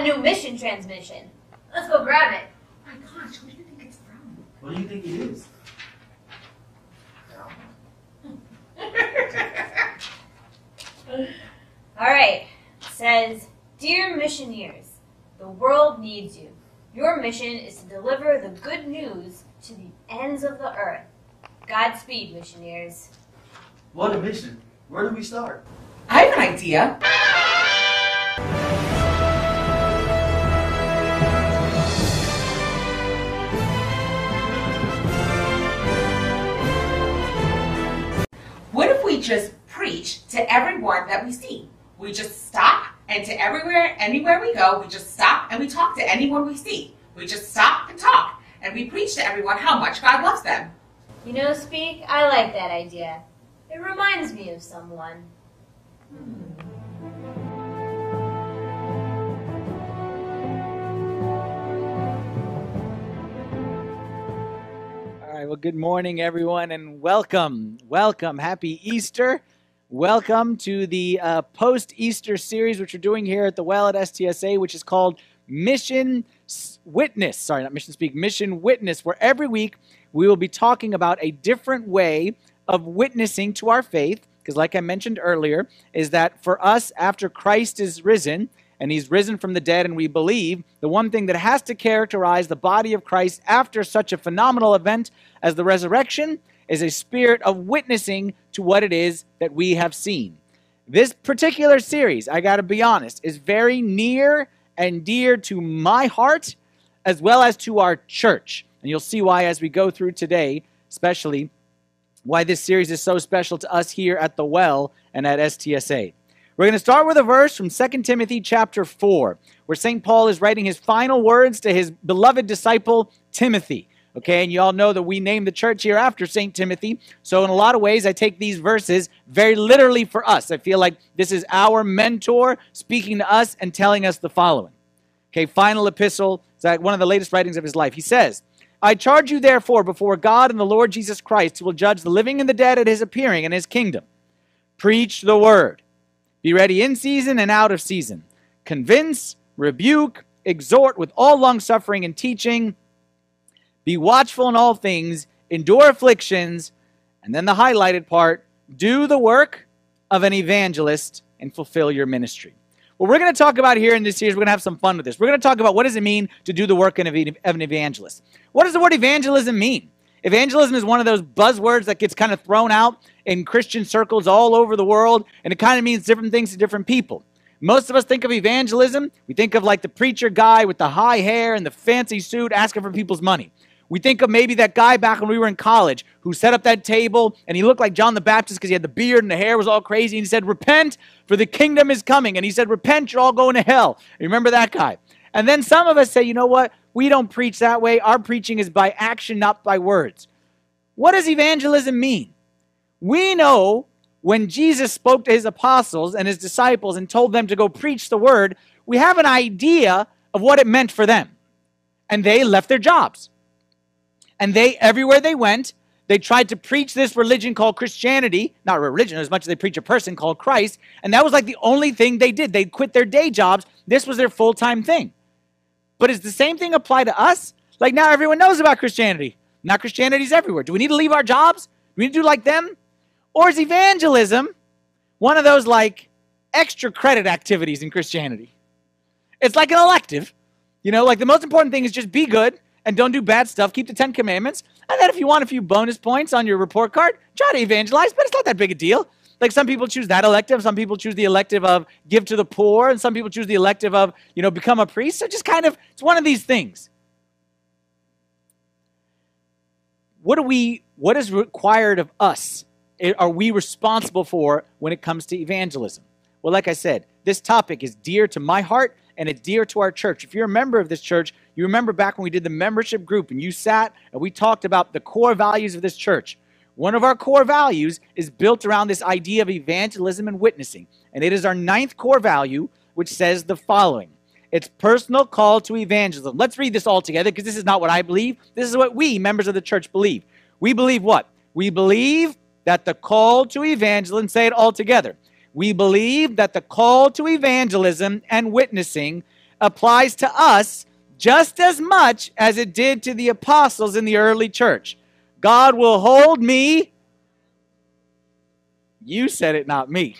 a new mission transmission. Let's go grab it. My gosh, who do you think it's from? What do you think it is? All right. It says, Dear missionaries, the world needs you. Your mission is to deliver the good news to the ends of the earth. Godspeed, missionaries. What a mission. Where do we start? I have an idea. We just preach to everyone that we see? We just stop and to everywhere, anywhere we go, we just stop and we talk to anyone we see. We just stop and talk and we preach to everyone how much God loves them. You know, Speak, I like that idea. It reminds me of someone. All right. Well, good morning, everyone, and welcome. Welcome. Happy Easter. Welcome to the uh, post Easter series, which we're doing here at the Well at STSA, which is called Mission Witness. Sorry, not Mission Speak, Mission Witness, where every week we will be talking about a different way of witnessing to our faith. Because, like I mentioned earlier, is that for us, after Christ is risen, and he's risen from the dead, and we believe the one thing that has to characterize the body of Christ after such a phenomenal event as the resurrection is a spirit of witnessing to what it is that we have seen. This particular series, I got to be honest, is very near and dear to my heart as well as to our church. And you'll see why as we go through today, especially why this series is so special to us here at the Well and at STSA. We're going to start with a verse from 2 Timothy chapter 4, where St. Paul is writing his final words to his beloved disciple Timothy. Okay, and you all know that we named the church here after St. Timothy. So, in a lot of ways, I take these verses very literally for us. I feel like this is our mentor speaking to us and telling us the following. Okay, final epistle, it's like one of the latest writings of his life. He says, I charge you therefore before God and the Lord Jesus Christ, who will judge the living and the dead at his appearing in his kingdom. Preach the word. Be ready in season and out of season. Convince, rebuke, exhort with all longsuffering and teaching. Be watchful in all things, endure afflictions, and then the highlighted part do the work of an evangelist and fulfill your ministry. What we're going to talk about here in this series, we're going to have some fun with this. We're going to talk about what does it mean to do the work of an evangelist. What does the word evangelism mean? Evangelism is one of those buzzwords that gets kind of thrown out in Christian circles all over the world, and it kind of means different things to different people. Most of us think of evangelism, we think of like the preacher guy with the high hair and the fancy suit asking for people's money. We think of maybe that guy back when we were in college who set up that table and he looked like John the Baptist because he had the beard and the hair was all crazy. And he said, Repent, for the kingdom is coming. And he said, Repent, you're all going to hell. You remember that guy? And then some of us say, You know what? We don't preach that way. Our preaching is by action, not by words. What does evangelism mean? We know when Jesus spoke to his apostles and his disciples and told them to go preach the word, we have an idea of what it meant for them. And they left their jobs. And they, everywhere they went, they tried to preach this religion called Christianity, not religion as much as they preach a person called Christ. And that was like the only thing they did. They quit their day jobs. This was their full time thing. But does the same thing apply to us? Like now everyone knows about Christianity. Now Christianity's everywhere. Do we need to leave our jobs? Do we need to do like them? Or is evangelism one of those like extra credit activities in Christianity? It's like an elective. You know, like the most important thing is just be good and don't do bad stuff. Keep the Ten Commandments. And then if you want a few bonus points on your report card, try to evangelize, but it's not that big a deal. Like some people choose that elective, some people choose the elective of give to the poor, and some people choose the elective of, you know, become a priest. So just kind of, it's one of these things. What do we, what is required of us? Eh, are we responsible for when it comes to evangelism? Well, like I said, this topic is dear to my heart and it's dear to our church. If you're a member of this church, you remember back when we did the membership group and you sat and we talked about the core values of this church. One of our core values is built around this idea of evangelism and witnessing. And it is our ninth core value, which says the following it's personal call to evangelism. Let's read this all together because this is not what I believe. This is what we, members of the church, believe. We believe what? We believe that the call to evangelism, say it all together. We believe that the call to evangelism and witnessing applies to us just as much as it did to the apostles in the early church. God will hold me. You said it, not me.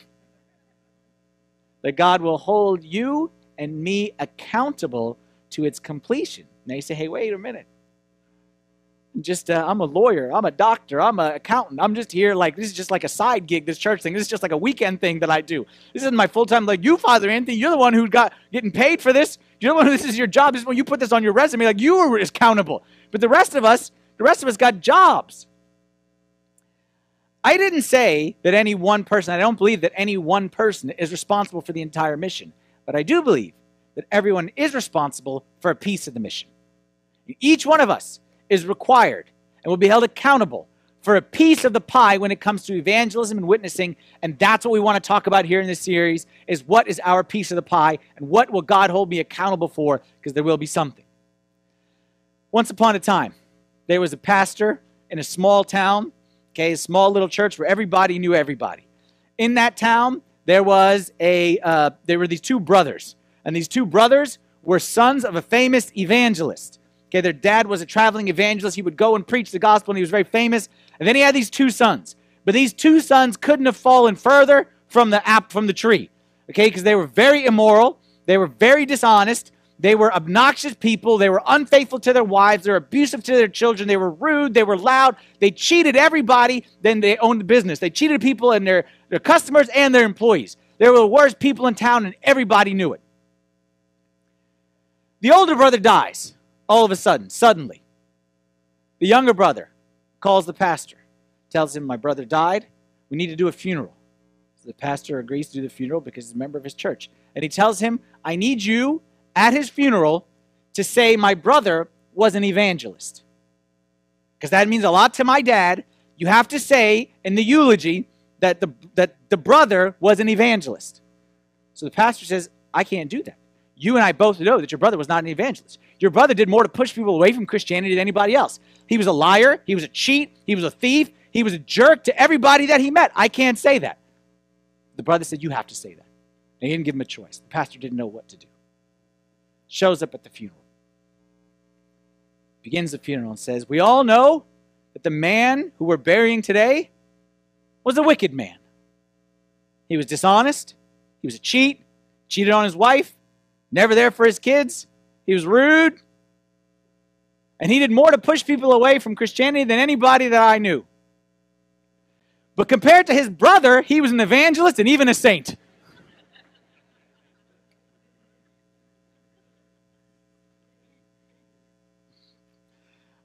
That God will hold you and me accountable to its completion. Now you say, hey, wait a minute. Just, uh, I'm a lawyer. I'm a doctor. I'm an accountant. I'm just here like, this is just like a side gig, this church thing. This is just like a weekend thing that I do. This isn't my full time. Like, you, Father Anthony, you're the one who got getting paid for this. You're the one who this is your job. This is when you put this on your resume. Like, you are accountable. But the rest of us, the rest of us got jobs. I didn't say that any one person, I don't believe that any one person is responsible for the entire mission. But I do believe that everyone is responsible for a piece of the mission. Each one of us is required and will be held accountable for a piece of the pie when it comes to evangelism and witnessing and that's what we want to talk about here in this series is what is our piece of the pie and what will god hold me accountable for because there will be something once upon a time there was a pastor in a small town okay a small little church where everybody knew everybody in that town there was a uh, there were these two brothers and these two brothers were sons of a famous evangelist Okay, their dad was a traveling evangelist. He would go and preach the gospel, and he was very famous. And then he had these two sons. But these two sons couldn't have fallen further from the app from the tree. Okay, because they were very immoral, they were very dishonest, they were obnoxious people, they were unfaithful to their wives, they were abusive to their children, they were rude, they were loud, they cheated everybody, then they owned the business. They cheated people and their, their customers and their employees. They were the worst people in town, and everybody knew it. The older brother dies all of a sudden, suddenly. The younger brother calls the pastor, tells him, My brother died. We need to do a funeral. So the pastor agrees to do the funeral because he's a member of his church. And he tells him, I need you at his funeral to say, My brother was an evangelist. Because that means a lot to my dad. You have to say in the eulogy that the, that the brother was an evangelist. So the pastor says, I can't do that. You and I both know that your brother was not an evangelist. Your brother did more to push people away from Christianity than anybody else. He was a liar, he was a cheat, he was a thief, he was a jerk to everybody that he met. I can't say that. The brother said, You have to say that. He didn't give him a choice. The pastor didn't know what to do. Shows up at the funeral. Begins the funeral and says, We all know that the man who we're burying today was a wicked man. He was dishonest, he was a cheat, cheated on his wife, never there for his kids, he was rude. And he did more to push people away from Christianity than anybody that I knew. But compared to his brother, he was an evangelist and even a saint.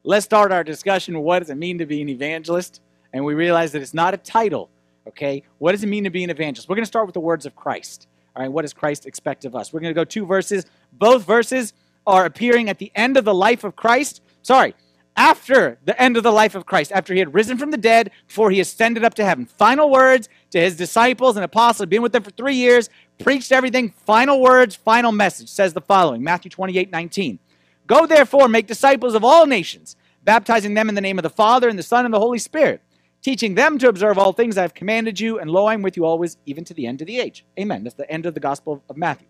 Let's start our discussion. What does it mean to be an evangelist? And we realize that it's not a title, okay? What does it mean to be an evangelist? We're going to start with the words of Christ. All right, what does Christ expect of us? We're going to go two verses. Both verses are appearing at the end of the life of Christ. Sorry, after the end of the life of Christ, after he had risen from the dead, before he ascended up to heaven. Final words to his disciples and apostles, been with them for three years, preached everything. Final words, final message says the following Matthew 28 19. Go therefore, make disciples of all nations, baptizing them in the name of the Father, and the Son, and the Holy Spirit, teaching them to observe all things I have commanded you, and lo, I am with you always, even to the end of the age. Amen. That's the end of the Gospel of Matthew.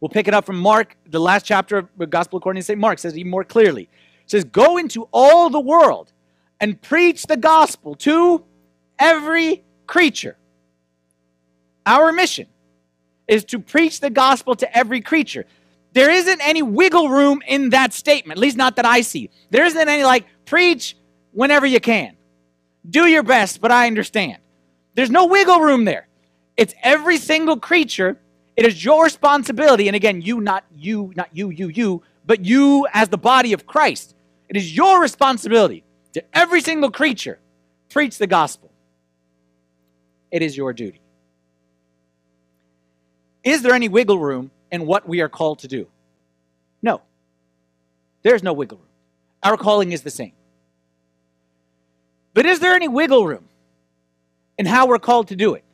We'll pick it up from Mark, the last chapter of the Gospel according to St. Mark says even more clearly. It says, Go into all the world and preach the gospel to every creature. Our mission is to preach the gospel to every creature. There isn't any wiggle room in that statement, at least not that I see. There isn't any like, preach whenever you can. Do your best, but I understand. There's no wiggle room there. It's every single creature it is your responsibility, and again, you, not you, not you, you, you, but you as the body of Christ. It is your responsibility to every single creature preach the gospel. It is your duty. Is there any wiggle room in what we are called to do? No. There's no wiggle room. Our calling is the same. But is there any wiggle room in how we're called to do it?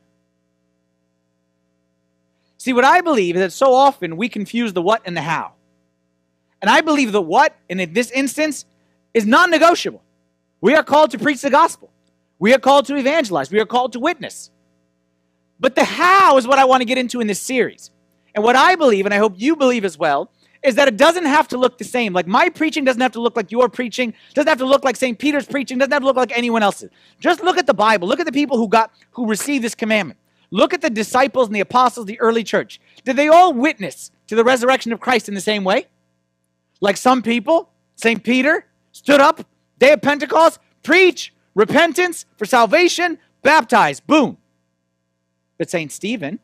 See, what I believe is that so often we confuse the what and the how. And I believe the what, and in this instance, is non negotiable. We are called to preach the gospel, we are called to evangelize, we are called to witness. But the how is what I want to get into in this series. And what I believe, and I hope you believe as well, is that it doesn't have to look the same. Like my preaching doesn't have to look like your preaching, doesn't have to look like St. Peter's preaching, doesn't have to look like anyone else's. Just look at the Bible. Look at the people who got who received this commandment. Look at the disciples and the apostles, the early church. Did they all witness to the resurrection of Christ in the same way? Like some people, St. Peter stood up, day of Pentecost, preach, repentance for salvation, baptize, boom. But St. Stephen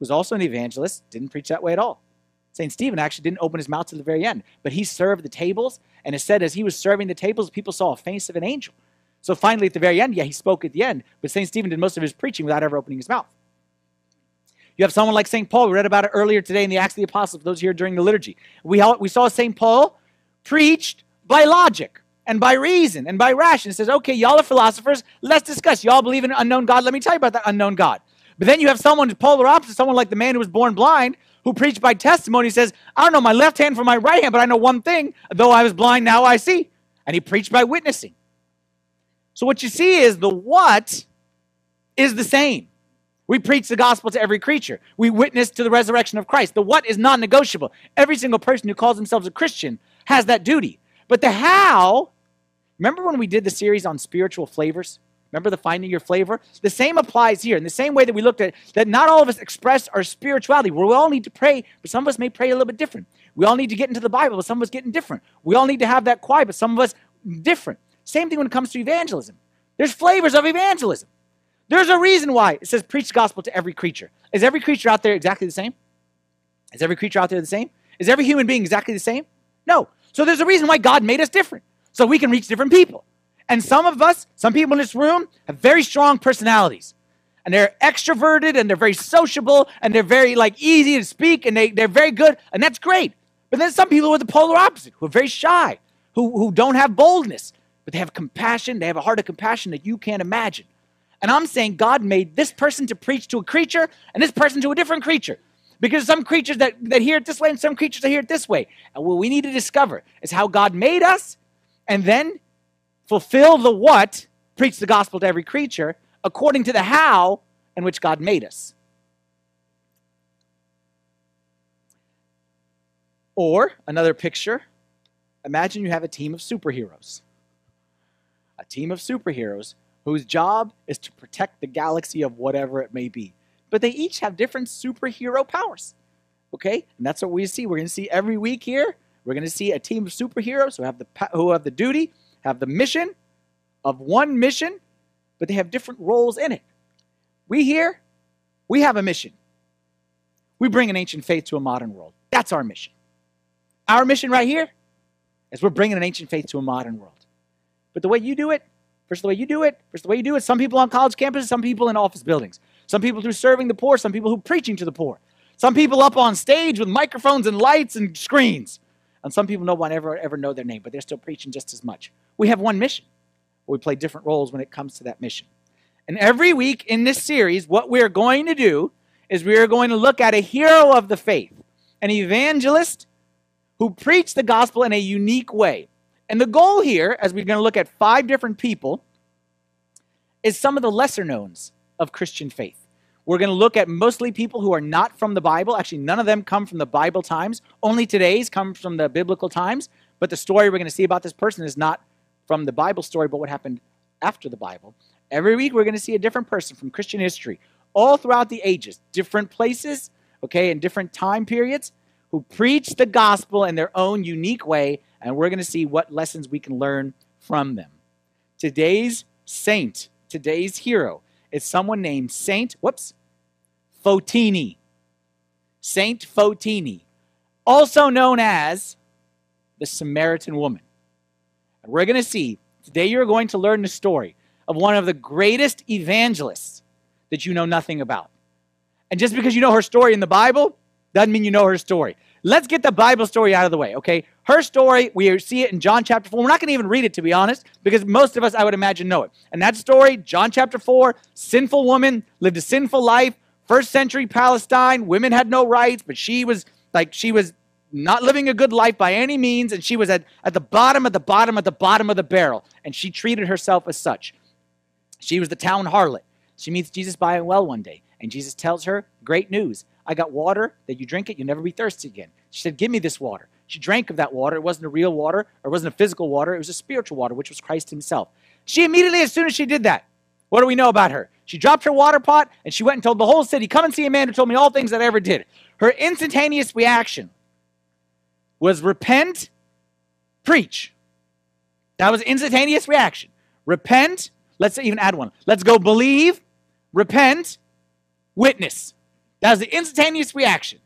was also an evangelist, didn't preach that way at all. St. Stephen actually didn't open his mouth to the very end, but he served the tables, and it said as he was serving the tables, people saw a face of an angel. So finally, at the very end, yeah, he spoke at the end, but St. Stephen did most of his preaching without ever opening his mouth. You have someone like St. Paul. We read about it earlier today in the Acts of the Apostles, those here during the liturgy. We, we saw St. Paul preached by logic and by reason and by rationale. It says, okay, y'all are philosophers. Let's discuss. Y'all believe in an unknown God. Let me tell you about that unknown God. But then you have someone polar opposite, someone like the man who was born blind, who preached by testimony. Says, I don't know my left hand from my right hand, but I know one thing. Though I was blind, now I see. And he preached by witnessing. So what you see is the what is the same. We preach the gospel to every creature. We witness to the resurrection of Christ. The what is non negotiable. Every single person who calls themselves a Christian has that duty. But the how, remember when we did the series on spiritual flavors? Remember the finding your flavor? The same applies here. In the same way that we looked at that not all of us express our spirituality. We all need to pray, but some of us may pray a little bit different. We all need to get into the Bible, but some of us getting different. We all need to have that quiet, but some of us different. Same thing when it comes to evangelism. There's flavors of evangelism. There's a reason why it says preach the gospel to every creature. Is every creature out there exactly the same? Is every creature out there the same? Is every human being exactly the same? No. So there's a reason why God made us different. So we can reach different people. And some of us, some people in this room, have very strong personalities. And they're extroverted and they're very sociable and they're very like easy to speak and they, they're very good. And that's great. But then some people are the polar opposite, who are very shy, who, who don't have boldness, but they have compassion. They have a heart of compassion that you can't imagine. And I'm saying God made this person to preach to a creature and this person to a different creature. Because some creatures that, that hear it this way and some creatures that hear it this way. And what we need to discover is how God made us and then fulfill the what, preach the gospel to every creature, according to the how in which God made us. Or another picture imagine you have a team of superheroes. A team of superheroes whose job is to protect the galaxy of whatever it may be. But they each have different superhero powers. Okay? And that's what we see. We're going to see every week here. We're going to see a team of superheroes who have the who have the duty, have the mission of one mission, but they have different roles in it. We here, we have a mission. We bring an ancient faith to a modern world. That's our mission. Our mission right here is we're bringing an ancient faith to a modern world. But the way you do it, First, the way you do it. First, the way you do it. Some people on college campuses, some people in office buildings. Some people through serving the poor, some people who preaching to the poor. Some people up on stage with microphones and lights and screens. And some people no one ever ever know their name, but they're still preaching just as much. We have one mission. We play different roles when it comes to that mission. And every week in this series, what we're going to do is we are going to look at a hero of the faith, an evangelist who preached the gospel in a unique way. And the goal here, as we're going to look at five different people, is some of the lesser knowns of Christian faith. We're going to look at mostly people who are not from the Bible. Actually, none of them come from the Bible times. Only today's come from the biblical times. But the story we're going to see about this person is not from the Bible story, but what happened after the Bible. Every week, we're going to see a different person from Christian history, all throughout the ages, different places, okay, in different time periods, who preach the gospel in their own unique way and we're going to see what lessons we can learn from them. Today's saint, today's hero, is someone named Saint, whoops, Fotini. Saint Fotini, also known as the Samaritan woman. And we're going to see, today you're going to learn the story of one of the greatest evangelists that you know nothing about. And just because you know her story in the Bible doesn't mean you know her story. Let's get the Bible story out of the way, okay? Her story, we see it in John chapter 4. We're not going to even read it, to be honest, because most of us, I would imagine, know it. And that story, John chapter 4, sinful woman lived a sinful life. First century Palestine, women had no rights, but she was like, she was not living a good life by any means, and she was at, at the bottom, at the bottom, at the bottom of the barrel. And she treated herself as such. She was the town harlot. She meets Jesus by a well one day, and Jesus tells her, Great news. I got water that you drink it, you'll never be thirsty again. She said, Give me this water. She drank of that water. It wasn't a real water, or it wasn't a physical water, it was a spiritual water, which was Christ Himself. She immediately, as soon as she did that, what do we know about her? She dropped her water pot and she went and told the whole city, Come and see a man who told me all things that I ever did. Her instantaneous reaction was repent, preach. That was instantaneous reaction. Repent, let's even add one. Let's go believe, repent, witness. That was the instantaneous reaction.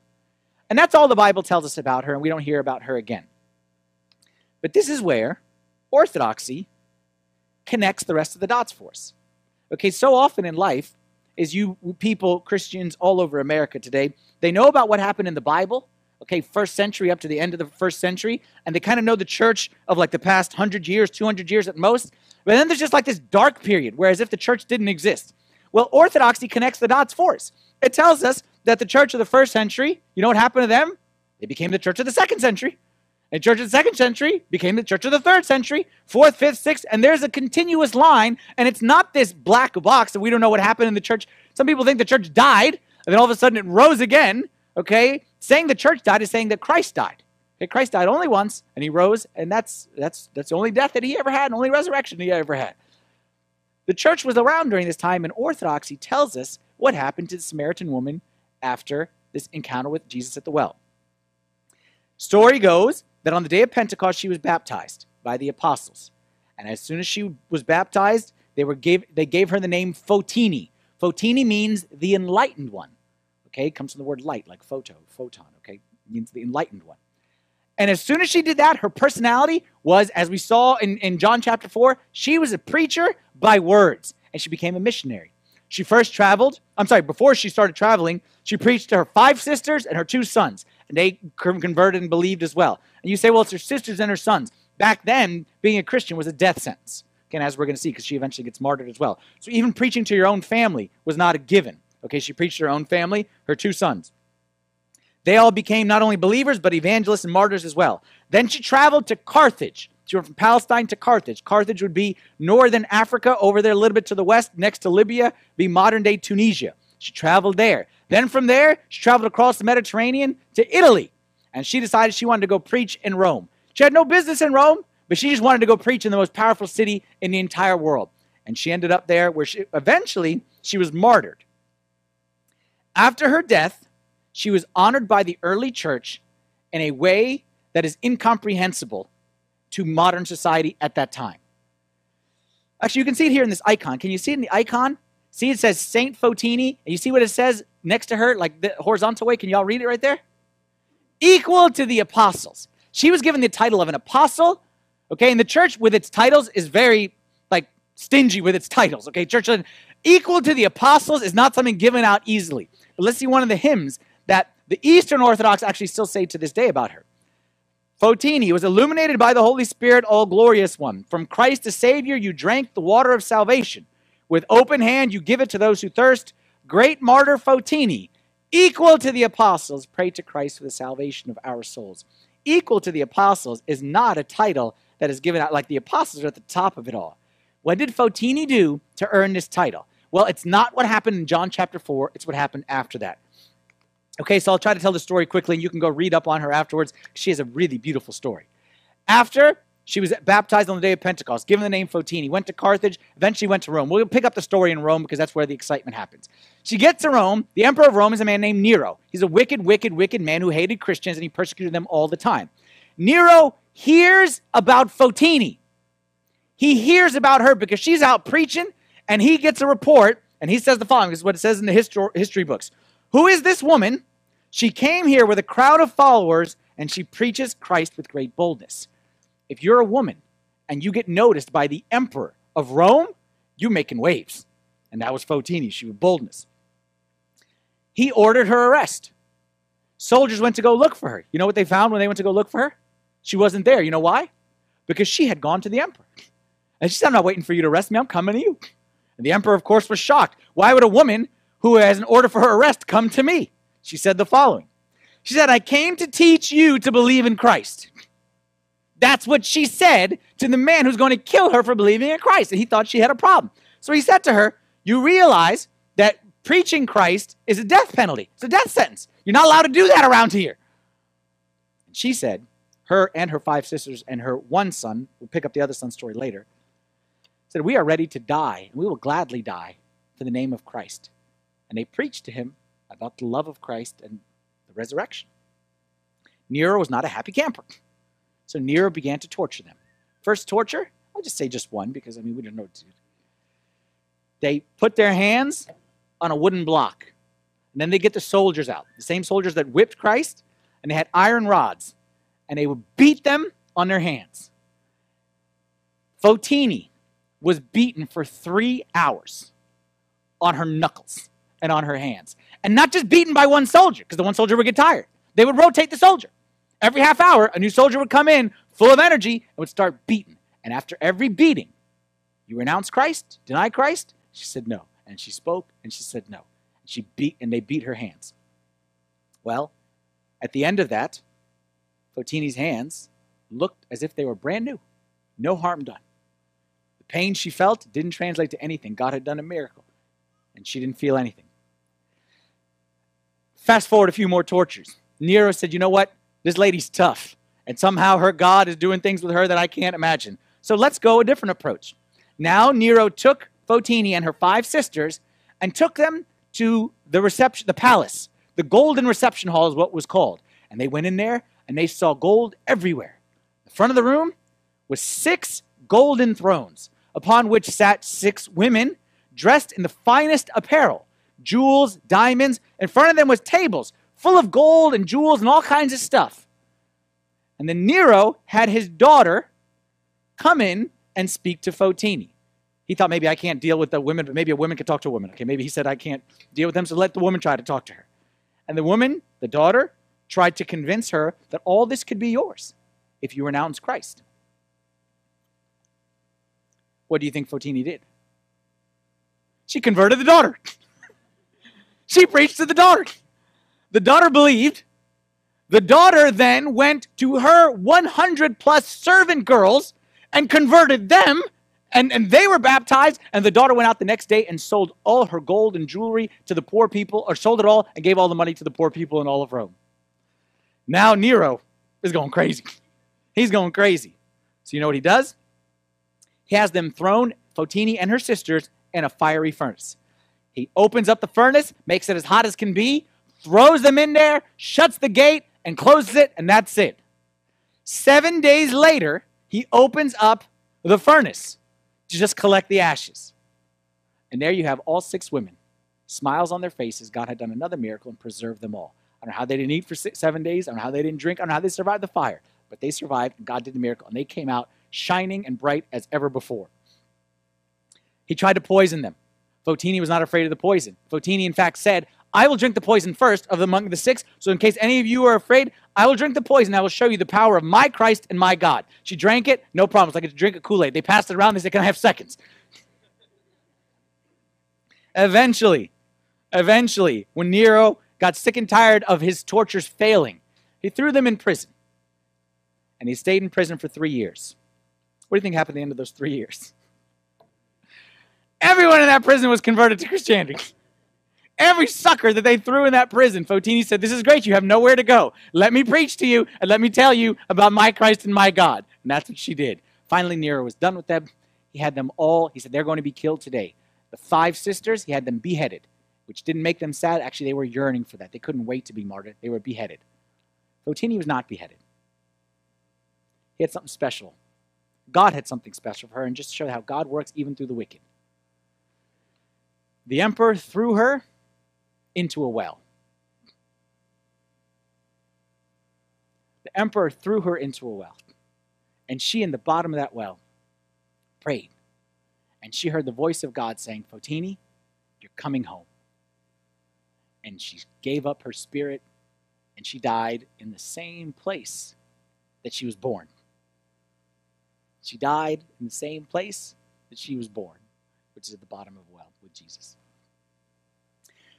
And that's all the Bible tells us about her, and we don't hear about her again. But this is where orthodoxy connects the rest of the dots for us. Okay, so often in life, is you people, Christians all over America today, they know about what happened in the Bible, okay, first century up to the end of the first century, and they kind of know the church of like the past 100 years, 200 years at most. But then there's just like this dark period, whereas if the church didn't exist. Well, orthodoxy connects the dots for us. It tells us that the church of the first century, you know what happened to them? They became the church of the second century. And church of the second century became the church of the third century, fourth, fifth, sixth, and there's a continuous line, and it's not this black box that we don't know what happened in the church. Some people think the church died, and then all of a sudden it rose again. Okay, saying the church died is saying that Christ died. Okay, Christ died only once, and he rose, and that's that's that's the only death that he ever had, and only resurrection he ever had. The church was around during this time, and Orthodoxy tells us what happened to the Samaritan woman after this encounter with Jesus at the well. Story goes that on the day of Pentecost she was baptized by the apostles. And as soon as she was baptized, they were gave they gave her the name Fotini. Fotini means the enlightened one. Okay, comes from the word light, like photo, photon, okay? Means the enlightened one. And as soon as she did that, her personality was, as we saw in, in John chapter 4, she was a preacher by words, and she became a missionary. She first traveled, I'm sorry, before she started traveling, she preached to her five sisters and her two sons, and they converted and believed as well. And you say, well, it's her sisters and her sons. Back then, being a Christian was a death sentence. Again, as we're going to see, because she eventually gets martyred as well. So even preaching to your own family was not a given. Okay, she preached her own family, her two sons. They all became not only believers, but evangelists and martyrs as well. Then she traveled to Carthage. She went from Palestine to Carthage. Carthage would be northern Africa, over there a little bit to the west, next to Libya, be modern day Tunisia. She traveled there. Then from there, she traveled across the Mediterranean to Italy. And she decided she wanted to go preach in Rome. She had no business in Rome, but she just wanted to go preach in the most powerful city in the entire world. And she ended up there where she eventually she was martyred. After her death, she was honored by the early church in a way that is incomprehensible to modern society at that time. Actually, you can see it here in this icon. Can you see it in the icon? See, it says Saint Fotini, and you see what it says next to her, like the horizontal way. Can y'all read it right there? Equal to the apostles. She was given the title of an apostle. Okay, and the church with its titles is very like stingy with its titles. Okay, church equal to the apostles is not something given out easily. But let's see one of the hymns that the Eastern Orthodox actually still say to this day about her. Fotini was illuminated by the Holy Spirit, all glorious one. From Christ the Savior, you drank the water of salvation. With open hand, you give it to those who thirst. Great martyr Fotini, equal to the apostles, pray to Christ for the salvation of our souls. Equal to the apostles is not a title that is given out like the apostles are at the top of it all. What did Fotini do to earn this title? Well, it's not what happened in John chapter 4, it's what happened after that. Okay, so I'll try to tell the story quickly, and you can go read up on her afterwards. She has a really beautiful story. After she was baptized on the day of Pentecost, given the name Fotini, went to Carthage, eventually went to Rome. We'll pick up the story in Rome because that's where the excitement happens. She gets to Rome. The emperor of Rome is a man named Nero. He's a wicked, wicked, wicked man who hated Christians and he persecuted them all the time. Nero hears about Fotini. He hears about her because she's out preaching and he gets a report and he says the following this is what it says in the history, history books. Who is this woman? She came here with a crowd of followers and she preaches Christ with great boldness. If you're a woman and you get noticed by the emperor of Rome, you're making waves. And that was Fotini. She was boldness. He ordered her arrest. Soldiers went to go look for her. You know what they found when they went to go look for her? She wasn't there. You know why? Because she had gone to the emperor. And she said, I'm not waiting for you to arrest me. I'm coming to you. And the emperor, of course, was shocked. Why would a woman who has an order for her arrest come to me? She said the following She said, I came to teach you to believe in Christ. That's what she said to the man who's going to kill her for believing in Christ. And he thought she had a problem. So he said to her, You realize that preaching Christ is a death penalty. It's a death sentence. You're not allowed to do that around here. And she said, her and her five sisters and her one son, we'll pick up the other son's story later, said, We are ready to die, and we will gladly die for the name of Christ. And they preached to him about the love of Christ and the resurrection. Nero was not a happy camper. So Nero began to torture them. First torture, I'll just say just one because I mean we don't know what to do. They put their hands on a wooden block. And then they get the soldiers out, the same soldiers that whipped Christ, and they had iron rods, and they would beat them on their hands. Fotini was beaten for three hours on her knuckles and on her hands. And not just beaten by one soldier, because the one soldier would get tired. They would rotate the soldier. Every half hour, a new soldier would come in full of energy and would start beating. And after every beating, you renounce Christ, deny Christ? She said no. And she spoke and she said no. And she beat and they beat her hands. Well, at the end of that, Fotini's hands looked as if they were brand new. No harm done. The pain she felt didn't translate to anything. God had done a miracle. And she didn't feel anything. Fast forward a few more tortures. Nero said, You know what? This lady's tough. And somehow her God is doing things with her that I can't imagine. So let's go a different approach. Now Nero took Fotini and her five sisters and took them to the reception, the palace. The golden reception hall is what was called. And they went in there and they saw gold everywhere. The front of the room was six golden thrones upon which sat six women dressed in the finest apparel, jewels, diamonds. In front of them was tables full of gold and jewels and all kinds of stuff. And then Nero had his daughter come in and speak to Fotini. He thought maybe I can't deal with the women, but maybe a woman could talk to a woman. Okay, maybe he said I can't deal with them, so let the woman try to talk to her. And the woman, the daughter, tried to convince her that all this could be yours if you renounce Christ. What do you think Fotini did? She converted the daughter. she preached to the daughter. The daughter believed. The daughter then went to her 100 plus servant girls and converted them and, and they were baptized, and the daughter went out the next day and sold all her gold and jewelry to the poor people, or sold it all and gave all the money to the poor people in all of Rome. Now Nero is going crazy. He's going crazy. So you know what he does? He has them thrown, Fotini and her sisters, in a fiery furnace. He opens up the furnace, makes it as hot as can be, throws them in there, shuts the gate, and closes it, and that's it. Seven days later, he opens up the furnace to just collect the ashes. And there you have all six women, smiles on their faces. God had done another miracle and preserved them all. I don't know how they didn't eat for six, seven days. I don't know how they didn't drink. I don't know how they survived the fire. But they survived, and God did the miracle, and they came out shining and bright as ever before. He tried to poison them. Fotini was not afraid of the poison. Fotini, in fact, said, I will drink the poison first of the among the six. So, in case any of you are afraid, I will drink the poison. I will show you the power of my Christ and my God. She drank it, no problem. It's like a drink of Kool Aid. They passed it around. They said, Can I have seconds? eventually, eventually, when Nero got sick and tired of his tortures failing, he threw them in prison. And he stayed in prison for three years. What do you think happened at the end of those three years? Everyone in that prison was converted to Christianity. Every sucker that they threw in that prison, Fotini said, This is great. You have nowhere to go. Let me preach to you and let me tell you about my Christ and my God. And that's what she did. Finally, Nero was done with them. He had them all, he said, They're going to be killed today. The five sisters, he had them beheaded, which didn't make them sad. Actually, they were yearning for that. They couldn't wait to be martyred. They were beheaded. Fotini was not beheaded. He had something special. God had something special for her, and just to show how God works even through the wicked. The emperor threw her into a well. The emperor threw her into a well. And she, in the bottom of that well, prayed. And she heard the voice of God saying, Fotini, you're coming home. And she gave up her spirit and she died in the same place that she was born. She died in the same place that she was born, which is at the bottom of a well with Jesus.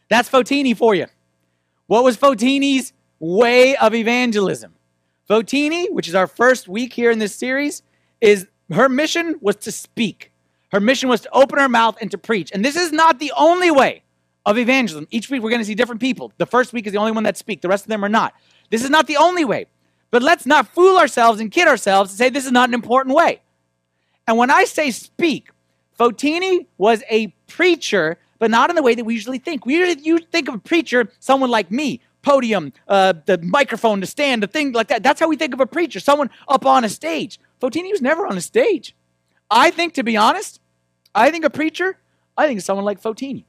That's Fotini for you. What was Fotini's way of evangelism? Fotini, which is our first week here in this series, is her mission was to speak. Her mission was to open her mouth and to preach. And this is not the only way of evangelism. Each week we're going to see different people. The first week is the only one that speak. The rest of them are not. This is not the only way. But let's not fool ourselves and kid ourselves and say this is not an important way. And when I say speak, Fotini was a preacher, but not in the way that we usually think. We usually you think of a preacher, someone like me, podium, uh, the microphone, the stand, the thing like that. That's how we think of a preacher, someone up on a stage. Fotini was never on a stage. I think, to be honest, I think a preacher, I think someone like Fotini.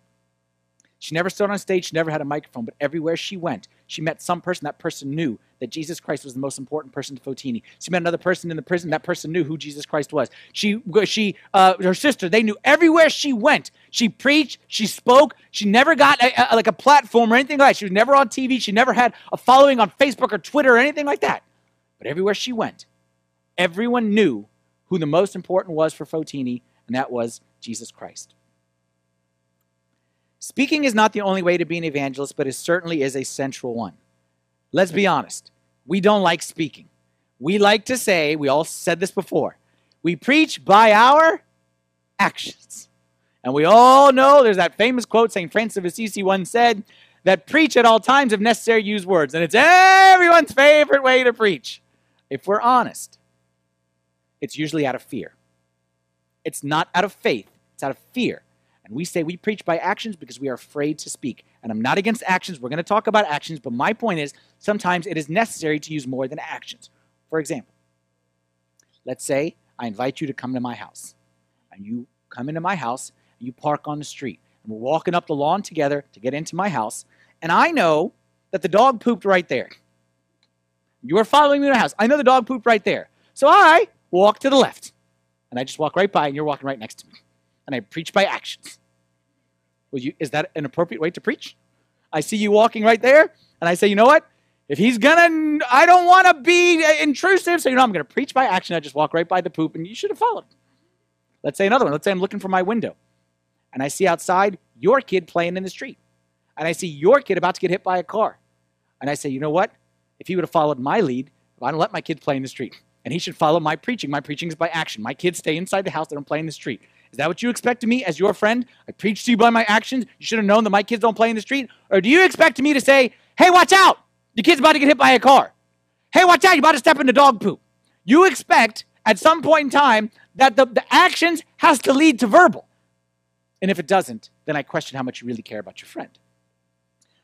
She never stood on stage, she never had a microphone, but everywhere she went, she met some person. That person knew that Jesus Christ was the most important person to Fotini. She met another person in the prison. That person knew who Jesus Christ was. She, she, uh, her sister. They knew everywhere she went. She preached. She spoke. She never got a, a, like a platform or anything like that. She was never on TV. She never had a following on Facebook or Twitter or anything like that. But everywhere she went, everyone knew who the most important was for Fotini, and that was Jesus Christ. Speaking is not the only way to be an evangelist, but it certainly is a central one. Let's be honest. We don't like speaking. We like to say, we all said this before, we preach by our actions. And we all know there's that famous quote St. Francis of Assisi once said that preach at all times if necessary use words. And it's everyone's favorite way to preach. If we're honest, it's usually out of fear. It's not out of faith, it's out of fear. And we say we preach by actions because we are afraid to speak. And I'm not against actions. We're going to talk about actions, but my point is sometimes it is necessary to use more than actions. For example, let's say I invite you to come to my house. And you come into my house and you park on the street. And we're walking up the lawn together to get into my house. And I know that the dog pooped right there. You are following me to the house. I know the dog pooped right there. So I walk to the left. And I just walk right by, and you're walking right next to me and I preach by actions. Well, you, is that an appropriate way to preach? I see you walking right there, and I say, you know what? If he's gonna, I don't want to be uh, intrusive, so you know, I'm gonna preach by action. I just walk right by the poop, and you should have followed. Let's say another one. Let's say I'm looking for my window, and I see outside your kid playing in the street, and I see your kid about to get hit by a car, and I say, you know what? If he would have followed my lead, I don't let my kid play in the street, and he should follow my preaching. My preaching is by action. My kids stay inside the house; they don't play in the street. Is that what you expect of me as your friend? I preach to you by my actions. You should have known that my kids don't play in the street. Or do you expect me to say, hey, watch out? Your kid's about to get hit by a car. Hey, watch out. You're about to step into dog poop. You expect at some point in time that the, the actions has to lead to verbal. And if it doesn't, then I question how much you really care about your friend.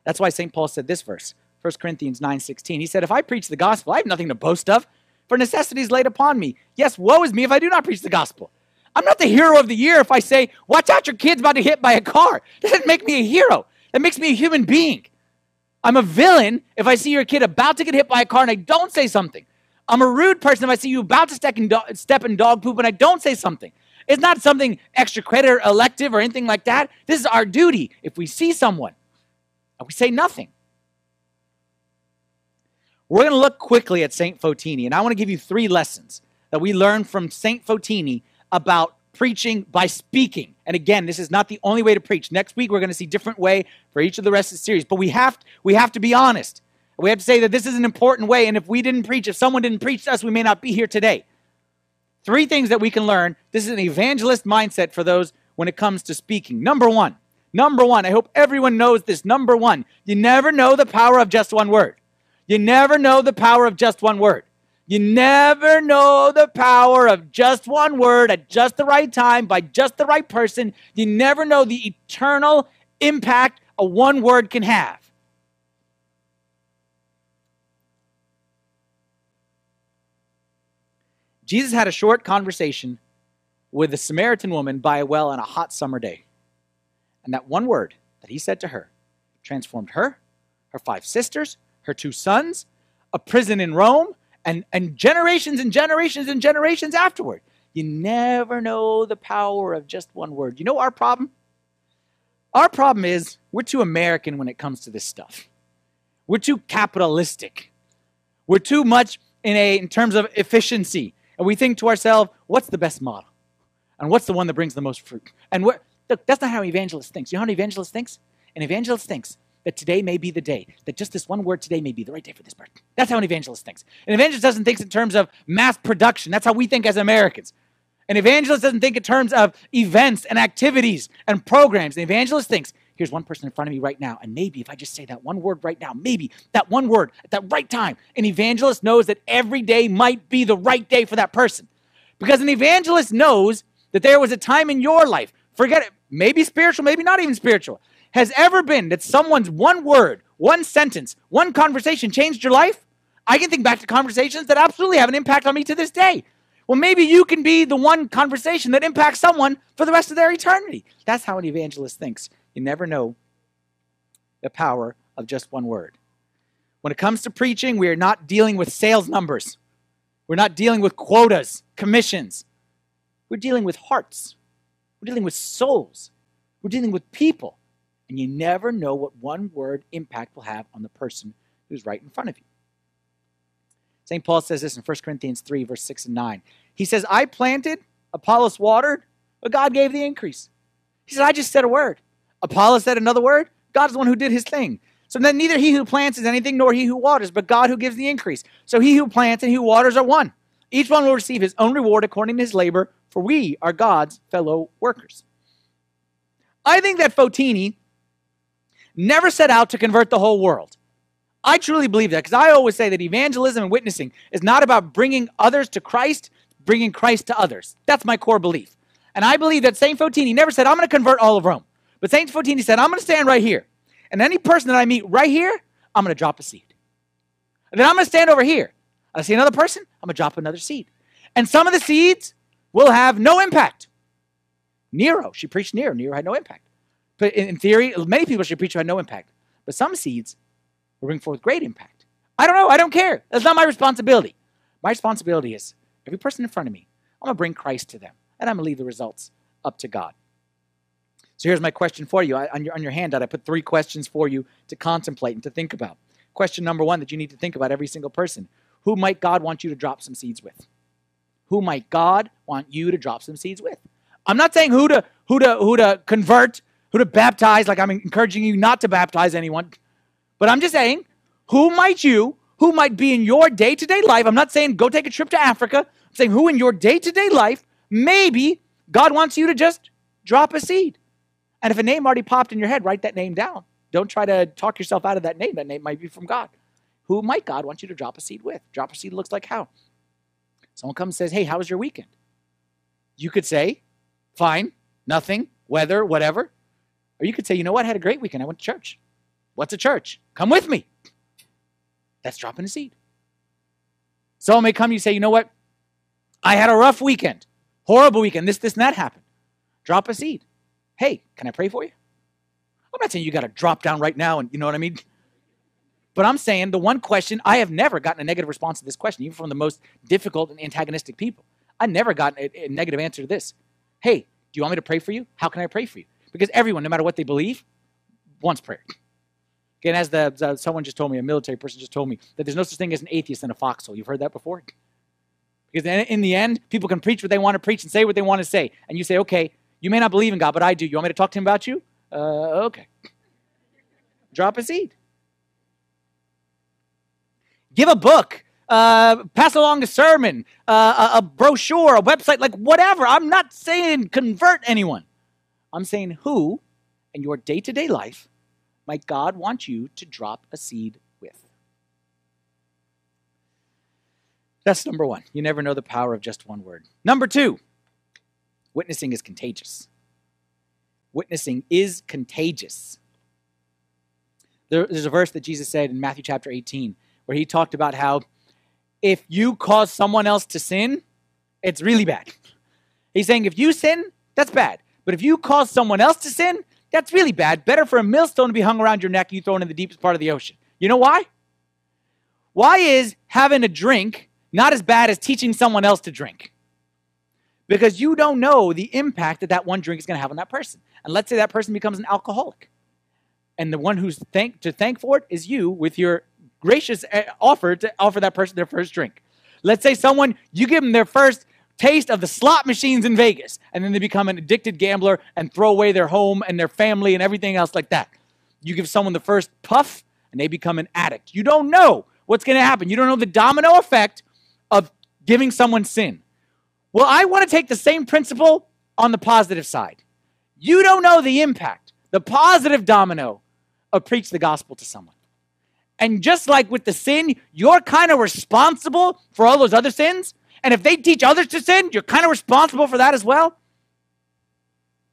That's why St. Paul said this verse, 1 Corinthians 9:16. He said, If I preach the gospel, I have nothing to boast of, for necessity is laid upon me. Yes, woe is me if I do not preach the gospel. I'm not the hero of the year if I say, watch out, your kid's about to hit by a car. That doesn't make me a hero. That makes me a human being. I'm a villain if I see your kid about to get hit by a car and I don't say something. I'm a rude person if I see you about to step in, do- step in dog poop and I don't say something. It's not something extra credit or elective or anything like that. This is our duty if we see someone and we say nothing. We're going to look quickly at St. Fotini, and I want to give you three lessons that we learned from St. Fotini about preaching by speaking. And again, this is not the only way to preach. Next week we're going to see different way for each of the rest of the series. But we have we have to be honest. We have to say that this is an important way and if we didn't preach, if someone didn't preach to us, we may not be here today. Three things that we can learn. This is an evangelist mindset for those when it comes to speaking. Number 1. Number 1. I hope everyone knows this. Number 1. You never know the power of just one word. You never know the power of just one word. You never know the power of just one word at just the right time by just the right person. You never know the eternal impact a one word can have. Jesus had a short conversation with a Samaritan woman by a well on a hot summer day. And that one word that he said to her transformed her, her five sisters, her two sons, a prison in Rome, and, and generations and generations and generations afterward. You never know the power of just one word. You know our problem? Our problem is we're too American when it comes to this stuff. We're too capitalistic. We're too much in a in terms of efficiency. And we think to ourselves, what's the best model? And what's the one that brings the most fruit? And look, that's not how an evangelist thinks. You know how an evangelist thinks? An evangelist thinks, that today may be the day, that just this one word today may be the right day for this person. That's how an evangelist thinks. An evangelist doesn't think in terms of mass production. That's how we think as Americans. An evangelist doesn't think in terms of events and activities and programs. An evangelist thinks, here's one person in front of me right now, and maybe if I just say that one word right now, maybe that one word at that right time, an evangelist knows that every day might be the right day for that person. Because an evangelist knows that there was a time in your life, forget it, maybe spiritual, maybe not even spiritual, has ever been that someone's one word, one sentence, one conversation changed your life? I can think back to conversations that absolutely have an impact on me to this day. Well, maybe you can be the one conversation that impacts someone for the rest of their eternity. That's how an evangelist thinks. You never know the power of just one word. When it comes to preaching, we are not dealing with sales numbers. We're not dealing with quotas, commissions. We're dealing with hearts. We're dealing with souls. We're dealing with people. And you never know what one word impact will have on the person who's right in front of you. St. Paul says this in 1 Corinthians 3, verse 6 and 9. He says, I planted, Apollos watered, but God gave the increase. He said, I just said a word. Apollos said another word. God's the one who did his thing. So then neither he who plants is anything nor he who waters, but God who gives the increase. So he who plants and he who waters are one. Each one will receive his own reward according to his labor, for we are God's fellow workers. I think that Fotini never set out to convert the whole world. I truly believe that because I always say that evangelism and witnessing is not about bringing others to Christ, bringing Christ to others. That's my core belief. And I believe that St. Fotini never said, I'm going to convert all of Rome. But St. Fotini said, I'm going to stand right here. And any person that I meet right here, I'm going to drop a seed. And then I'm going to stand over here. I see another person, I'm going to drop another seed. And some of the seeds will have no impact. Nero, she preached Nero. Nero had no impact. But in theory, many people should preach had no impact. But some seeds will bring forth great impact. I don't know. I don't care. That's not my responsibility. My responsibility is every person in front of me, I'm going to bring Christ to them, and I'm going to leave the results up to God. So here's my question for you. I, on, your, on your handout, I put three questions for you to contemplate and to think about. Question number one that you need to think about every single person Who might God want you to drop some seeds with? Who might God want you to drop some seeds with? I'm not saying who to who to who to convert, who to baptize, like I'm encouraging you not to baptize anyone. But I'm just saying, who might you, who might be in your day to day life? I'm not saying go take a trip to Africa. I'm saying who in your day to day life, maybe God wants you to just drop a seed. And if a name already popped in your head, write that name down. Don't try to talk yourself out of that name. That name might be from God. Who might God want you to drop a seed with? Drop a seed looks like how? Someone comes and says, Hey, how was your weekend? You could say, Fine, nothing, weather, whatever. Or you could say, You know what? I had a great weekend. I went to church. What's a church? Come with me. That's dropping a seed. Someone may come you say, you know what? I had a rough weekend, horrible weekend. This, this, and that happened. Drop a seed. Hey, can I pray for you? I'm not saying you got to drop down right now and you know what I mean? But I'm saying the one question, I have never gotten a negative response to this question, even from the most difficult and antagonistic people. I never got a, a negative answer to this. Hey, do you want me to pray for you? How can I pray for you? Because everyone, no matter what they believe, wants prayer. Again, as the, the, someone just told me, a military person just told me, that there's no such thing as an atheist in a foxhole. You've heard that before? Because in the end, people can preach what they want to preach and say what they want to say. And you say, okay, you may not believe in God, but I do. You want me to talk to him about you? Uh, okay. Drop a seed. Give a book. Uh, pass along a sermon, uh, a, a brochure, a website, like whatever. I'm not saying convert anyone. I'm saying who in your day to day life might God want you to drop a seed with? That's number one. You never know the power of just one word. Number two, witnessing is contagious. Witnessing is contagious. there's a verse that Jesus said in Matthew chapter 18 where he talked about how if you cause someone else to sin, it's really bad. He's saying if you sin, that's bad. But if you cause someone else to sin, that's really bad. Better for a millstone to be hung around your neck, and you thrown in the deepest part of the ocean. You know why? Why is having a drink not as bad as teaching someone else to drink? Because you don't know the impact that that one drink is going to have on that person. And let's say that person becomes an alcoholic. And the one who's thank, to thank for it is you with your gracious eh, offer to offer that person their first drink. Let's say someone, you give them their first taste of the slot machines in Vegas, and then they become an addicted gambler and throw away their home and their family and everything else like that. You give someone the first puff, and they become an addict. You don't know what's going to happen. You don't know the domino effect of giving someone sin. Well, I want to take the same principle on the positive side. You don't know the impact the positive domino of preach the gospel to someone. And just like with the sin, you're kind of responsible for all those other sins. And if they teach others to sin, you're kind of responsible for that as well.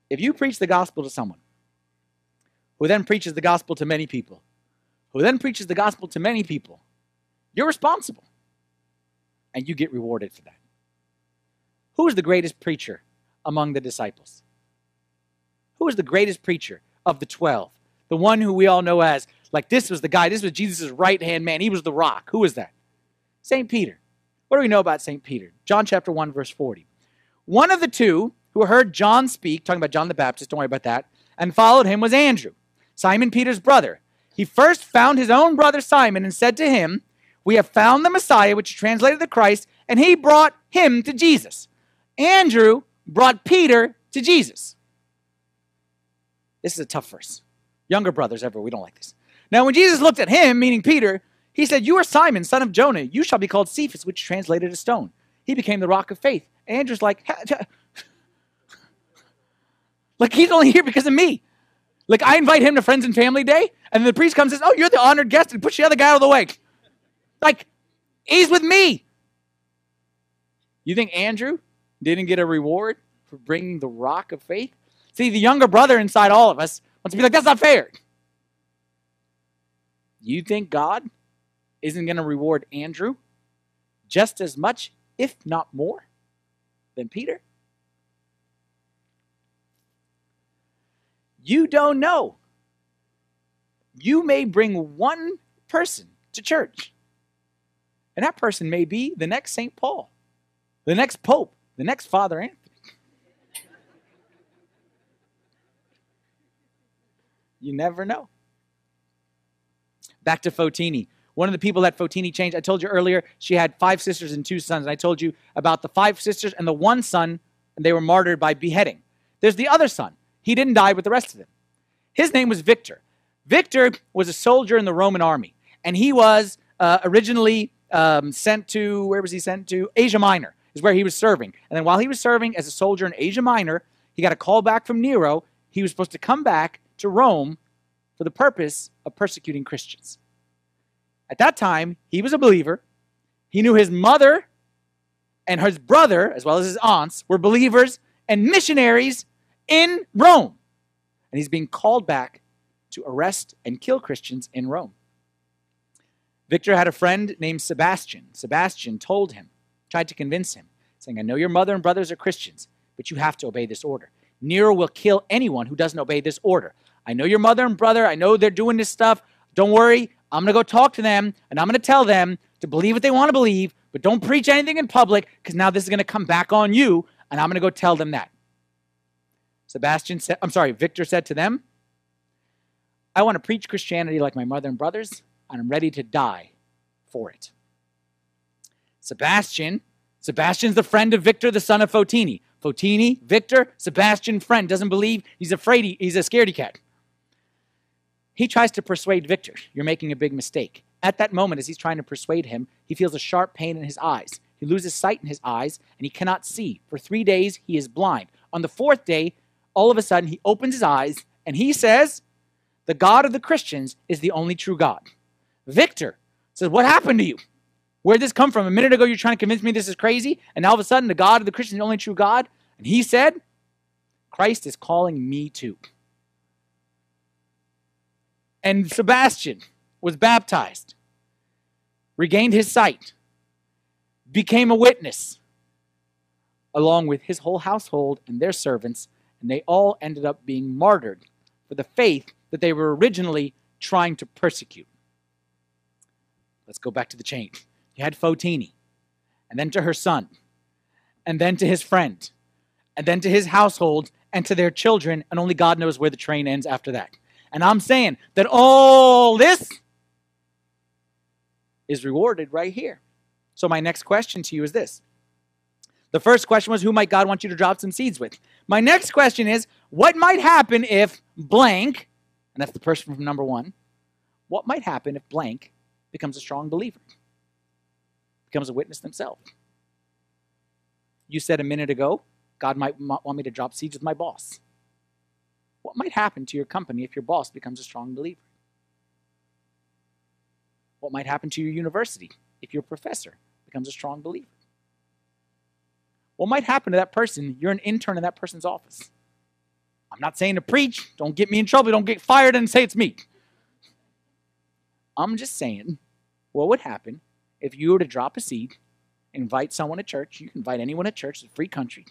If you preach the gospel to someone who then preaches the gospel to many people, who then preaches the gospel to many people, you're responsible. And you get rewarded for that. Who is the greatest preacher among the disciples? Who is the greatest preacher of the 12? The one who we all know as, like, this was the guy, this was Jesus' right hand man. He was the rock. Who was that? St. Peter. What do we know about St. Peter? John chapter 1, verse 40. One of the two who heard John speak, talking about John the Baptist, don't worry about that, and followed him was Andrew, Simon Peter's brother. He first found his own brother Simon and said to him, We have found the Messiah, which is translated the Christ, and he brought him to Jesus. Andrew brought Peter to Jesus. This is a tough verse. Younger brothers ever, we don't like this. Now, when Jesus looked at him, meaning Peter, he said, You are Simon, son of Jonah. You shall be called Cephas, which translated a stone. He became the rock of faith. Andrew's like, like he's only here because of me. Like I invite him to friends and family day, and then the priest comes and says, "Oh, you're the honored guest," and push the other guy out of the way. Like he's with me. You think Andrew didn't get a reward for bringing the rock of faith? See, the younger brother inside all of us wants to be like, "That's not fair." You think God isn't going to reward Andrew just as much, if not more, than Peter? You don't know. You may bring one person to church, and that person may be the next St. Paul, the next Pope, the next Father Anthony. You never know. Back to Fotini. One of the people that Fotini changed, I told you earlier, she had five sisters and two sons. And I told you about the five sisters and the one son, and they were martyred by beheading. There's the other son. He didn't die with the rest of them. His name was Victor. Victor was a soldier in the Roman army, and he was uh, originally um, sent to, where was he sent to? Asia Minor is where he was serving. And then while he was serving as a soldier in Asia Minor, he got a call back from Nero. He was supposed to come back to Rome for the purpose of persecuting Christians. At that time, he was a believer. He knew his mother and his brother, as well as his aunts, were believers and missionaries in Rome. And he's being called back to arrest and kill Christians in Rome. Victor had a friend named Sebastian. Sebastian told him, tried to convince him, saying, I know your mother and brothers are Christians, but you have to obey this order. Nero will kill anyone who doesn't obey this order. I know your mother and brother. I know they're doing this stuff. Don't worry. I'm going to go talk to them and I'm going to tell them to believe what they want to believe, but don't preach anything in public because now this is going to come back on you and I'm going to go tell them that. Sebastian said, I'm sorry, Victor said to them, I want to preach Christianity like my mother and brothers, and I'm ready to die for it. Sebastian, Sebastian's the friend of Victor, the son of Fotini. Fotini, Victor, Sebastian, friend, doesn't believe, he's afraid, he, he's a scaredy cat. He tries to persuade Victor, You're making a big mistake. At that moment, as he's trying to persuade him, he feels a sharp pain in his eyes. He loses sight in his eyes, and he cannot see. For three days, he is blind. On the fourth day, all of a sudden he opens his eyes and he says, The God of the Christians is the only true God. Victor says, What happened to you? Where'd this come from? A minute ago you're trying to convince me this is crazy, and now all of a sudden the God of the Christians is the only true God? And he said, Christ is calling me too. And Sebastian was baptized, regained his sight, became a witness, along with his whole household and their servants and they all ended up being martyred for the faith that they were originally trying to persecute. Let's go back to the chain. You had Fotini, and then to her son, and then to his friend, and then to his household, and to their children, and only God knows where the train ends after that. And I'm saying that all this is rewarded right here. So, my next question to you is this the first question was, who might God want you to drop some seeds with? My next question is, what might happen if blank, and that's the person from number one, what might happen if blank becomes a strong believer, becomes a witness themselves? You said a minute ago, God might want me to drop seeds with my boss. What might happen to your company if your boss becomes a strong believer? What might happen to your university if your professor becomes a strong believer? What might happen to that person? You're an intern in that person's office. I'm not saying to preach. Don't get me in trouble. Don't get fired and say it's me. I'm just saying, what would happen if you were to drop a seed, invite someone to church? You can invite anyone to church, it's a free country,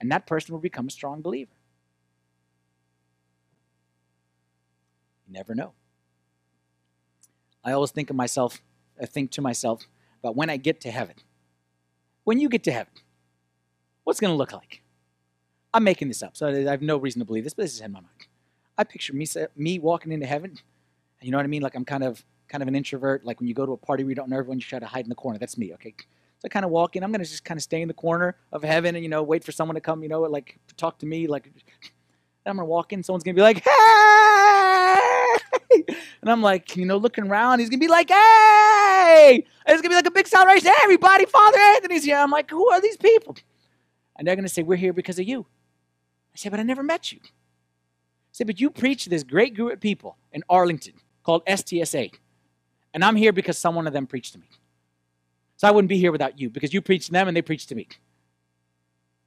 and that person will become a strong believer. Never know. I always think of myself, I think to myself about when I get to heaven. When you get to heaven, what's going to look like? I'm making this up, so I have no reason to believe this, but this is in my mind. I picture me, me walking into heaven, and you know what I mean? Like I'm kind of kind of an introvert. Like when you go to a party where you don't know everyone, you try to hide in the corner. That's me, okay? So I kind of walk in. I'm gonna just kind of stay in the corner of heaven and you know wait for someone to come, you know, like talk to me. Like I'm gonna walk in. Someone's gonna be like, "Hey!" and I'm like, you know, looking around. He's gonna be like, "Hey!" And it's gonna be like a big celebration. Hey, everybody, Father Anthony's here. I'm like, who are these people? And they're gonna say, we're here because of you. I say, but I never met you. I say, but you preach this great group of people in Arlington called STSA. And I'm here because some one of them preached to me. So I wouldn't be here without you because you preached to them and they preached to me.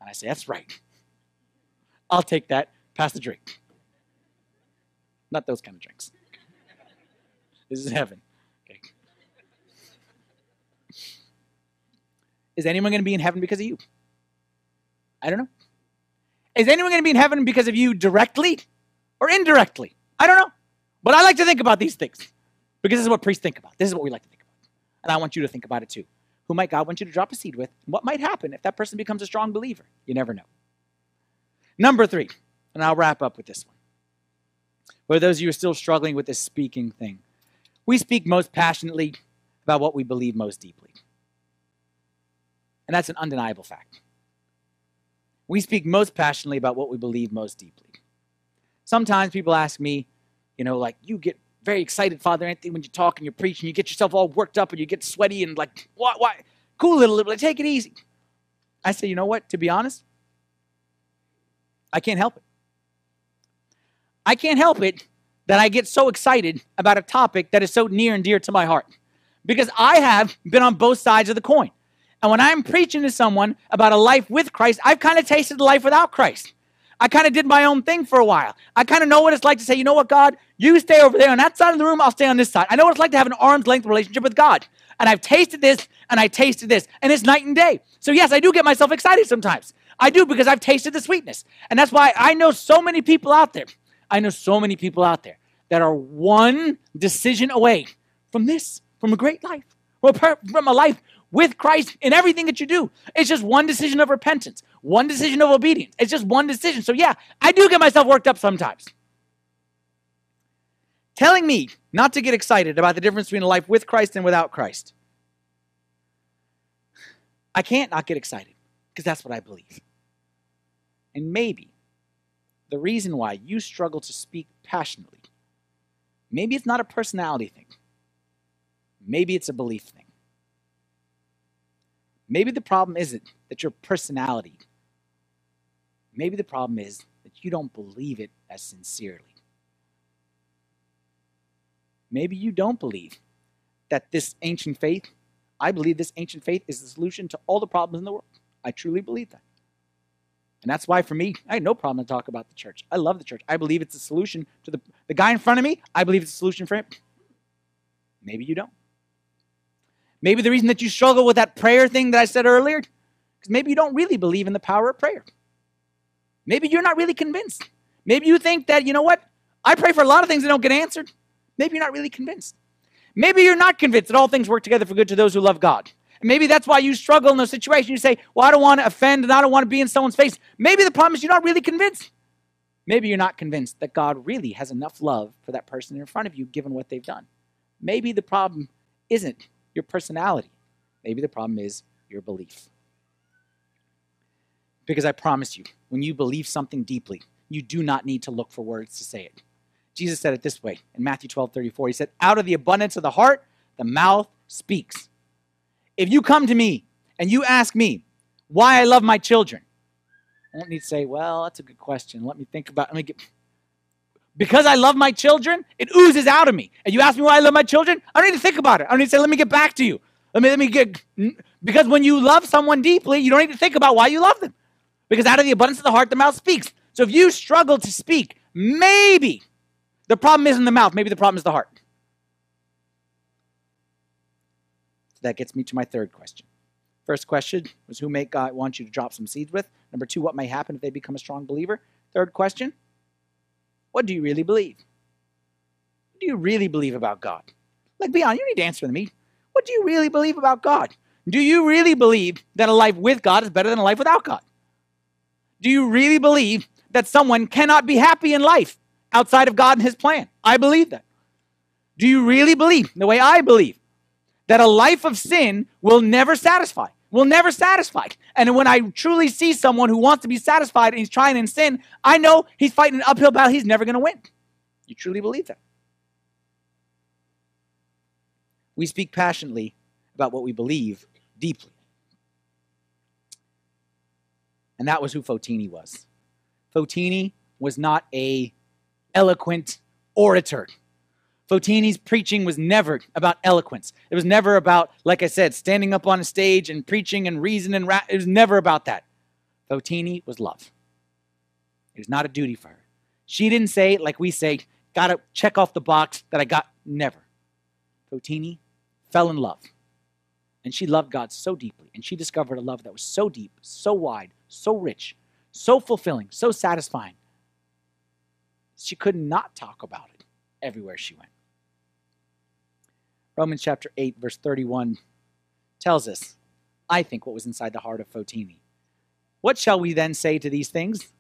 And I say, That's right. I'll take that. Pass the drink. Not those kind of drinks. This is heaven. Okay. Is anyone going to be in heaven because of you? I don't know. Is anyone going to be in heaven because of you directly or indirectly? I don't know. But I like to think about these things. Because this is what priests think about. This is what we like to think about. And I want you to think about it too. Who might God want you to drop a seed with? what might happen if that person becomes a strong believer? You never know. Number three, and I'll wrap up with this one. For those of you who are still struggling with this speaking thing, we speak most passionately about what we believe most deeply. And that's an undeniable fact. We speak most passionately about what we believe most deeply. Sometimes people ask me, you know, like, you get very excited, Father Anthony, when you talk and you preach and you get yourself all worked up and you get sweaty and like, why, why? Cool little, little, take it easy. I say, you know what? To be honest, I can't help it. I can't help it that I get so excited about a topic that is so near and dear to my heart because I have been on both sides of the coin. And when I'm preaching to someone about a life with Christ, I've kind of tasted life without Christ. I kind of did my own thing for a while. I kind of know what it's like to say, you know what, God, you stay over there on that side of the room, I'll stay on this side. I know what it's like to have an arm's length relationship with God. And I've tasted this and I tasted this, and it's night and day. So, yes, I do get myself excited sometimes. I do because I've tasted the sweetness. And that's why I know so many people out there. I know so many people out there that are one decision away from this, from a great life, from a life with Christ in everything that you do. It's just one decision of repentance, one decision of obedience. It's just one decision. So, yeah, I do get myself worked up sometimes. Telling me not to get excited about the difference between a life with Christ and without Christ. I can't not get excited because that's what I believe. And maybe the reason why you struggle to speak passionately, maybe it's not a personality thing, maybe it's a belief thing. Maybe the problem isn't that your personality. Maybe the problem is that you don't believe it as sincerely. Maybe you don't believe that this ancient faith, I believe this ancient faith is the solution to all the problems in the world. I truly believe that. And that's why for me, I had no problem to talk about the church. I love the church. I believe it's a solution to the, the guy in front of me. I believe it's a solution for him. Maybe you don't. Maybe the reason that you struggle with that prayer thing that I said earlier, because maybe you don't really believe in the power of prayer. Maybe you're not really convinced. Maybe you think that, you know what? I pray for a lot of things that don't get answered. Maybe you're not really convinced. Maybe you're not convinced that all things work together for good to those who love God. Maybe that's why you struggle in those situations. You say, Well, I don't want to offend and I don't want to be in someone's face. Maybe the problem is you're not really convinced. Maybe you're not convinced that God really has enough love for that person in front of you, given what they've done. Maybe the problem isn't your personality. Maybe the problem is your belief. Because I promise you, when you believe something deeply, you do not need to look for words to say it. Jesus said it this way in Matthew 12 34. He said, Out of the abundance of the heart, the mouth speaks. If you come to me and you ask me why I love my children, I don't need to say, Well, that's a good question. Let me think about it. Let me get. because I love my children, it oozes out of me. And you ask me why I love my children, I don't need to think about it. I don't need to say, let me get back to you. Let me, let me get, because when you love someone deeply, you don't need to think about why you love them. Because out of the abundance of the heart, the mouth speaks. So if you struggle to speak, maybe the problem isn't the mouth, maybe the problem is the heart. That gets me to my third question. First question was who may God want you to drop some seeds with? Number two, what may happen if they become a strong believer? Third question, what do you really believe? What do you really believe about God? Like, be honest, you need to answer to me. What do you really believe about God? Do you really believe that a life with God is better than a life without God? Do you really believe that someone cannot be happy in life outside of God and His plan? I believe that. Do you really believe, the way I believe, that a life of sin will never satisfy? Will never satisfy. And when I truly see someone who wants to be satisfied and he's trying in sin, I know he's fighting an uphill battle. He's never going to win. You truly believe that? We speak passionately about what we believe deeply. And that was who Fotini was. Fotini was not a eloquent orator. Fotini's preaching was never about eloquence. It was never about, like I said, standing up on a stage and preaching and reason and ra- it was never about that. Fotini was love. It was not a duty for her. She didn't say, like we say, gotta check off the box that I got. Never. Fotini fell in love. And she loved God so deeply. And she discovered a love that was so deep, so wide, so rich, so fulfilling, so satisfying. She could not talk about it everywhere she went. Romans chapter 8, verse 31 tells us, I think, what was inside the heart of Fotini. What shall we then say to these things?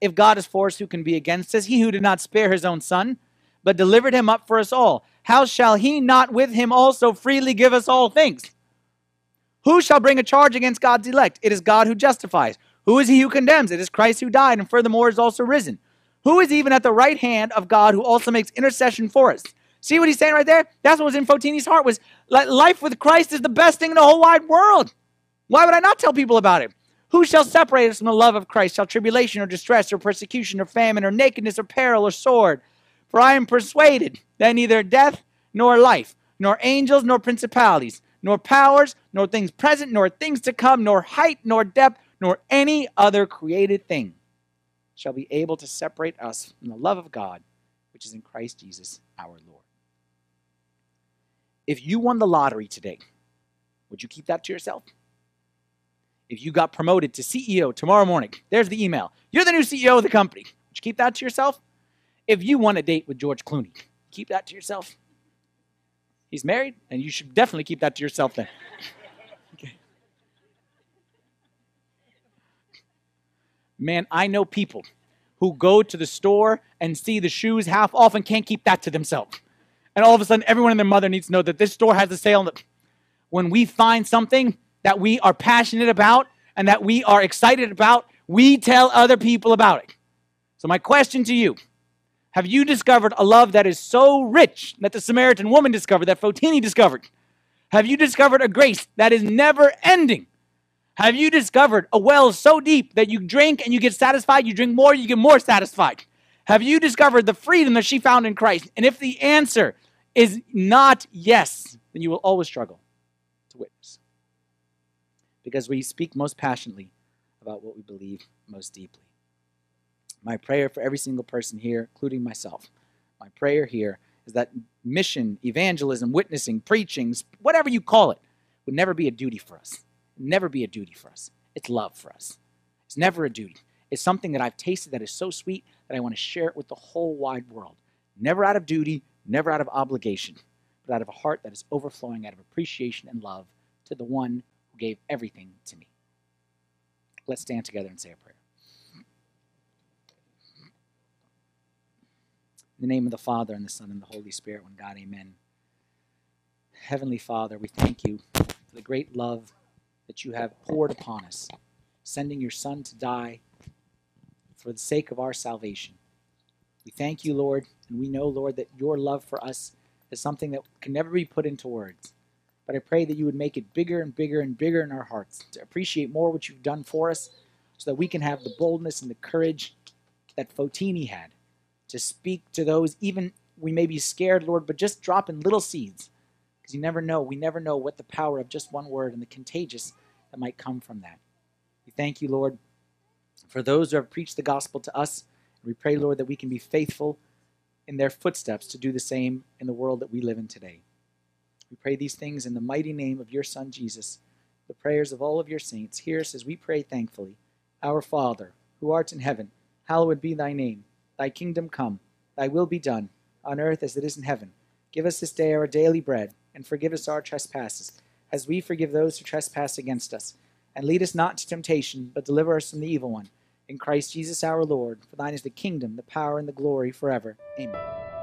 If God is for us, who can be against us? He who did not spare his own son, but delivered him up for us all, how shall he not with him also freely give us all things? Who shall bring a charge against God's elect? It is God who justifies. Who is he who condemns? It is Christ who died and furthermore is also risen. Who is even at the right hand of God who also makes intercession for us? See what he's saying right there? That's what was in Fotini's heart was life with Christ is the best thing in the whole wide world. Why would I not tell people about it? Who shall separate us from the love of Christ? Shall tribulation or distress or persecution or famine or nakedness or peril or sword? For I am persuaded that neither death nor life, nor angels nor principalities, nor powers, nor things present, nor things to come, nor height, nor depth, nor any other created thing shall be able to separate us from the love of God, which is in Christ Jesus our Lord. If you won the lottery today, would you keep that to yourself? If you got promoted to CEO tomorrow morning, there's the email. You're the new CEO of the company. Would you keep that to yourself? If you want a date with George Clooney, keep that to yourself. He's married, and you should definitely keep that to yourself then. Man, I know people who go to the store and see the shoes half off and can't keep that to themselves. And all of a sudden, everyone and their mother needs to know that this store has a sale. When we find something that we are passionate about and that we are excited about, we tell other people about it. So, my question to you have you discovered a love that is so rich that the Samaritan woman discovered, that Fotini discovered? Have you discovered a grace that is never ending? Have you discovered a well so deep that you drink and you get satisfied, you drink more, you get more satisfied? Have you discovered the freedom that she found in Christ? And if the answer is not yes, then you will always struggle to witness. Because we speak most passionately about what we believe most deeply. My prayer for every single person here, including myself, my prayer here is that mission, evangelism, witnessing, preaching, whatever you call it, would never be a duty for us. Never be a duty for us. It's love for us. It's never a duty. It's something that I've tasted that is so sweet that I want to share it with the whole wide world. Never out of duty, never out of obligation, but out of a heart that is overflowing out of appreciation and love to the one who gave everything to me. Let's stand together and say a prayer. In the name of the Father, and the Son, and the Holy Spirit, one God, amen. Heavenly Father, we thank you for the great love that you have poured upon us, sending your Son to die for the sake of our salvation. We thank you, Lord, and we know, Lord, that your love for us is something that can never be put into words. But I pray that you would make it bigger and bigger and bigger in our hearts to appreciate more what you've done for us so that we can have the boldness and the courage that Fotini had to speak to those, even we may be scared, Lord, but just drop in little seeds. Because you never know. We never know what the power of just one word and the contagious that might come from that. We thank you, Lord, for those who have preached the gospel to us. We pray, Lord, that we can be faithful in their footsteps to do the same in the world that we live in today. We pray these things in the mighty name of your Son, Jesus. The prayers of all of your saints. Hear us as we pray thankfully. Our Father, who art in heaven, hallowed be thy name. Thy kingdom come, thy will be done, on earth as it is in heaven. Give us this day our daily bread, and forgive us our trespasses, as we forgive those who trespass against us. And lead us not into temptation, but deliver us from the evil one. In Christ Jesus our Lord, for thine is the kingdom, the power, and the glory forever. Amen.